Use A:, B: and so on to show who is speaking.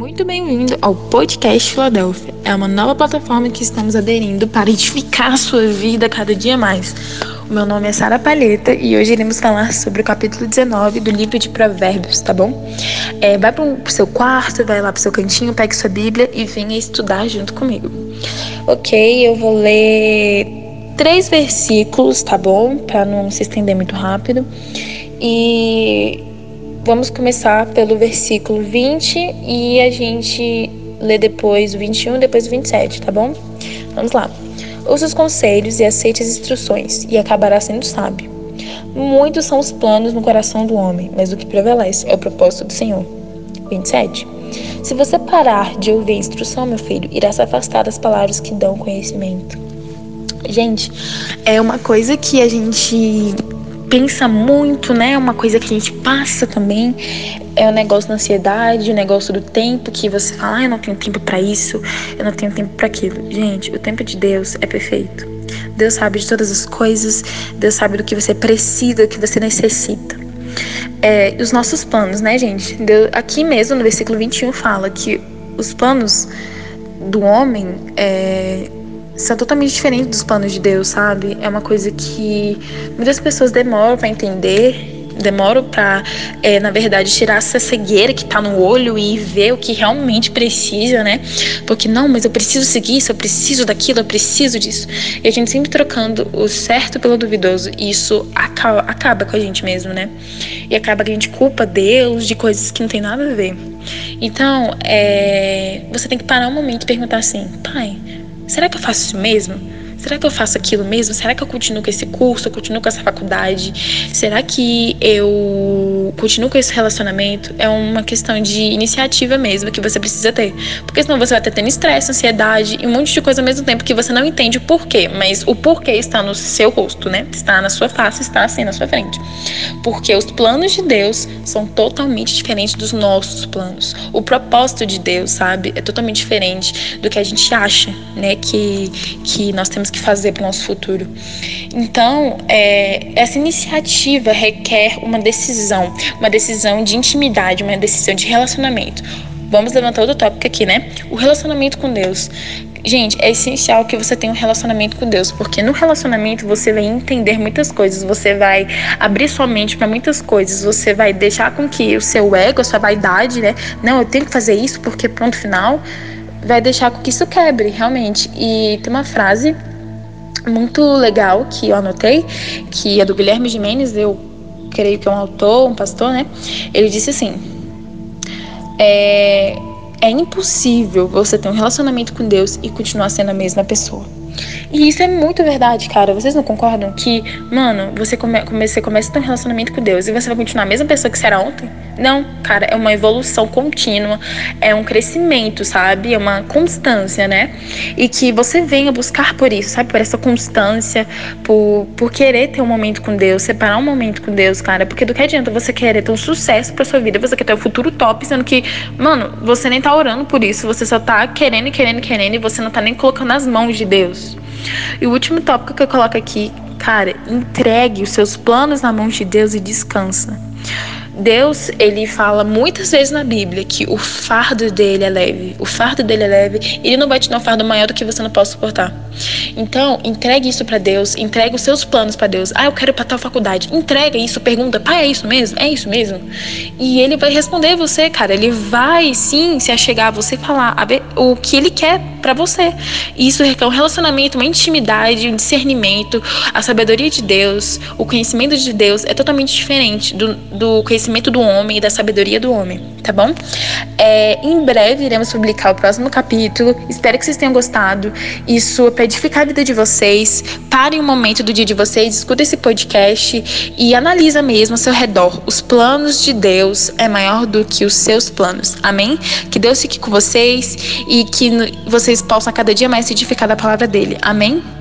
A: muito bem-vindo ao Podcast Filadélfia. É uma nova plataforma que estamos aderindo para edificar a sua vida cada dia mais. O meu nome é Sara Palheta e hoje iremos falar sobre o capítulo 19 do livro de Provérbios, tá bom? É, vai para o seu quarto, vai lá para o seu cantinho, pegue sua Bíblia e venha estudar junto comigo. Ok, eu vou ler três versículos, tá bom? Para não se estender muito rápido. E Vamos começar pelo versículo 20 e a gente lê depois o 21 e depois o 27, tá bom? Vamos lá. Ouça os conselhos e aceite as instruções, e acabará sendo sábio. Muitos são os planos no coração do homem, mas o que prevalece é o propósito do Senhor. 27. Se você parar de ouvir a instrução, meu filho, irá se afastar das palavras que dão conhecimento. Gente, é uma coisa que a gente pensa muito, né? Uma coisa que a gente passa também é o negócio da ansiedade, o negócio do tempo que você fala, ah, eu não tenho tempo para isso, eu não tenho tempo para aquilo. Gente, o tempo de Deus é perfeito. Deus sabe de todas as coisas, Deus sabe do que você precisa, do que você necessita. É, os nossos planos, né, gente? Deus, aqui mesmo no versículo 21 fala que os planos do homem é, são totalmente diferentes dos planos de Deus, sabe? É uma coisa que muitas pessoas demoram para entender, demoram para, é, na verdade, tirar essa cegueira que tá no olho e ver o que realmente precisa, né? Porque não, mas eu preciso seguir isso, eu preciso daquilo, eu preciso disso. E a gente sempre trocando o certo pelo duvidoso, e isso acaba, acaba com a gente mesmo, né? E acaba que a gente culpa Deus de coisas que não tem nada a ver. Então, é, você tem que parar um momento e perguntar assim, pai será que eu faço isso mesmo? Será que eu faço aquilo mesmo? Será que eu continuo com esse curso? Eu continuo com essa faculdade? Será que eu continuo com esse relacionamento? É uma questão de iniciativa mesmo que você precisa ter. Porque senão você vai ter tendo estresse, ansiedade e um monte de coisa ao mesmo tempo que você não entende o porquê. Mas o porquê está no seu rosto, né? Está na sua face, está assim na sua frente. Porque os planos de Deus são totalmente diferentes dos nossos planos. O propósito de Deus, sabe? É totalmente diferente do que a gente acha, né? Que, que nós temos que fazer para o nosso futuro. Então, é, essa iniciativa requer uma decisão, uma decisão de intimidade, uma decisão de relacionamento. Vamos levantar outro tópico aqui, né? O relacionamento com Deus. Gente, é essencial que você tenha um relacionamento com Deus, porque no relacionamento você vai entender muitas coisas, você vai abrir sua mente para muitas coisas, você vai deixar com que o seu ego, a sua vaidade, né? Não, eu tenho que fazer isso porque ponto final, vai deixar com que isso quebre, realmente. E tem uma frase muito legal que eu anotei, que é do Guilherme Jimenez, eu creio que é um autor, um pastor, né? Ele disse assim: é, é impossível você ter um relacionamento com Deus e continuar sendo a mesma pessoa. E isso é muito verdade, cara. Vocês não concordam que, mano, você, come, você começa a ter um relacionamento com Deus e você vai continuar a mesma pessoa que você era ontem? Não, cara, é uma evolução contínua, é um crescimento, sabe? É uma constância, né? E que você venha buscar por isso, sabe? Por essa constância, por, por querer ter um momento com Deus, separar um momento com Deus, cara. Porque do que adianta você querer ter um sucesso pra sua vida, você quer ter um futuro top, sendo que, mano, você nem tá orando por isso, você só tá querendo, querendo, querendo e você não tá nem colocando nas mãos de Deus. E o último tópico que eu coloco aqui, cara, entregue os seus planos na mão de Deus e descansa. Deus, ele fala muitas vezes na Bíblia que o fardo dele é leve. O fardo dele é leve. Ele não vai te dar um fardo maior do que você não possa suportar. Então, entregue isso para Deus. Entregue os seus planos para Deus. Ah, eu quero ir pra tal faculdade. Entrega isso. Pergunta, pai, é isso mesmo? É isso mesmo? E ele vai responder você, cara. Ele vai sim se achegar a você falar o que ele quer para você. E isso requer um relacionamento, uma intimidade, um discernimento. A sabedoria de Deus, o conhecimento de Deus é totalmente diferente do, do conhecimento conhecimento do homem e da sabedoria do homem, tá bom? É, em breve iremos publicar o próximo capítulo. Espero que vocês tenham gostado. Isso é para edificar a vida de vocês. Parem um momento do dia de vocês, escuta esse podcast e analisa mesmo ao seu redor. Os planos de Deus é maior do que os seus planos. Amém? Que Deus fique com vocês e que vocês possam cada dia mais se edificar da palavra dele. Amém?